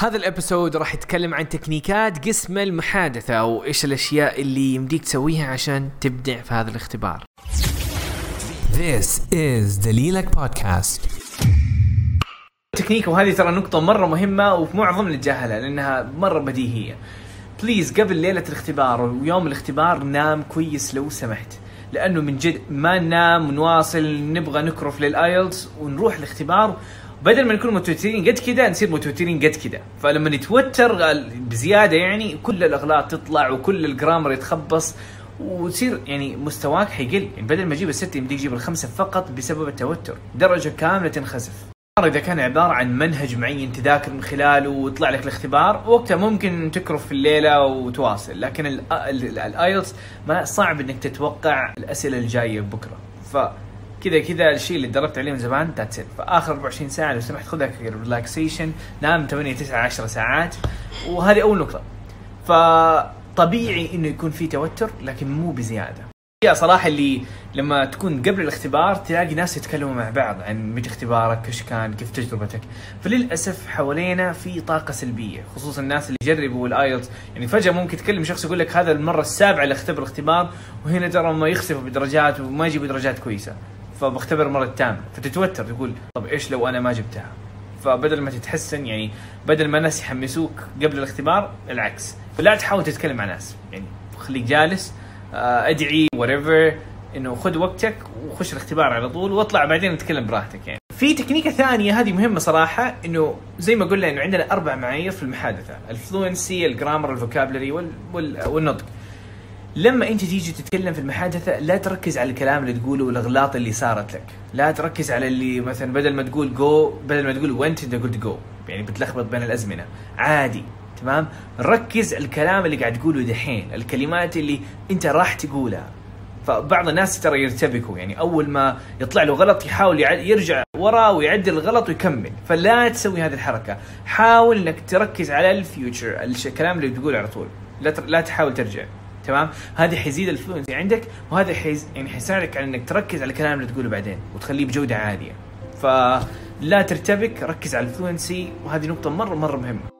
هذا ال episode راح يتكلم عن تكنيكات قسم المحادثة وإيش الأشياء اللي يمديك تسويها عشان تبدع في هذا الاختبار. This is دليلك بودكاست. تكنيك وهذه ترى نقطة مرة مهمة ومعظم نتجاهلها لأنها مرة بديهية. please قبل ليلة الاختبار ويوم الاختبار نام كويس لو سمحت. لأنه من جد ما ننام ونواصل نبغى نكرف لل IELTS ونروح الاختبار بدل ما نكون متوترين قد كذا نصير متوترين قد كذا فلما نتوتر بزياده يعني كل الاغلاط تطلع وكل الجرامر يتخبص وتصير يعني مستواك حيقل يعني بدل ما تجيب الستة يمديك تجيب الخمسة فقط بسبب التوتر درجة كاملة تنخسف اذا كان عباره عن منهج معين تذاكر من خلاله ويطلع لك الاختبار وقتها ممكن تكرف في الليلة وتواصل لكن الايلتس ما صعب انك تتوقع الاسئله الجايه بكره ف كذا كذا الشيء اللي تدربت عليه من زمان that's فاخر 24 ساعة لو سمحت خذها relaxation نام 8 9 10 ساعات وهذه أول نقطة. فطبيعي إنه يكون في توتر لكن مو بزيادة. هي صراحة اللي لما تكون قبل الاختبار تلاقي ناس يتكلموا مع بعض عن متى اختبارك إيش كان كيف تجربتك. فللأسف حوالينا في طاقة سلبية خصوصا الناس اللي يجربوا ال IELTS يعني فجأة ممكن تكلم شخص يقول لك هذا المرة السابعة اللي اختبر اختبار وهنا ترى ما يخسفوا بدرجات وما يجيبوا درجات كويسة. فبختبر مرة تام. فتتوتر تقول طب إيش لو أنا ما جبتها؟ فبدل ما تتحسن يعني بدل ما الناس يحمسوك قبل الاختبار العكس. فلا تحاول تتكلم مع ناس يعني خليك جالس آه، ادعي وريفر إنه خذ وقتك وخش الاختبار على طول واطلع بعدين نتكلم براحتك يعني. في تكنيكة ثانية هذه مهمة صراحة إنه زي ما قلنا إنه عندنا أربع معايير في المحادثة ال fluency ال grammar ال vocabulary والنطق. لما انت تيجي تتكلم في المحادثة لا تركز على الكلام اللي تقوله والأغلاط اللي صارت لك. لا تركز على اللي مثلا بدل ما تقول جو بدل ما تقول وانت انت قلت جو يعني بتلخبط بين الأزمنة. عادي تمام؟ ركز الكلام اللي قاعد تقوله دحين الكلمات اللي انت راح تقولها. فبعض الناس ترى يرتبكوا يعني أول ما يطلع له غلط يحاول يرجع ورا ويعدل الغلط ويكمل. فلا تسوي هذه الحركة. حاول إنك تركز على ال future الكلام اللي بتقوله على طول. لا لا تحاول ترجع. تمام؟ هذه حيزيد ال fluency عندك وهذا حيز يعني حيساعدك على إنك تركز على الكلام اللي تقوله بعدين وتخليه بجودة عالية. فلا ترتبك ركز على ال fluency وهذه نقطة مره مرة مهمة.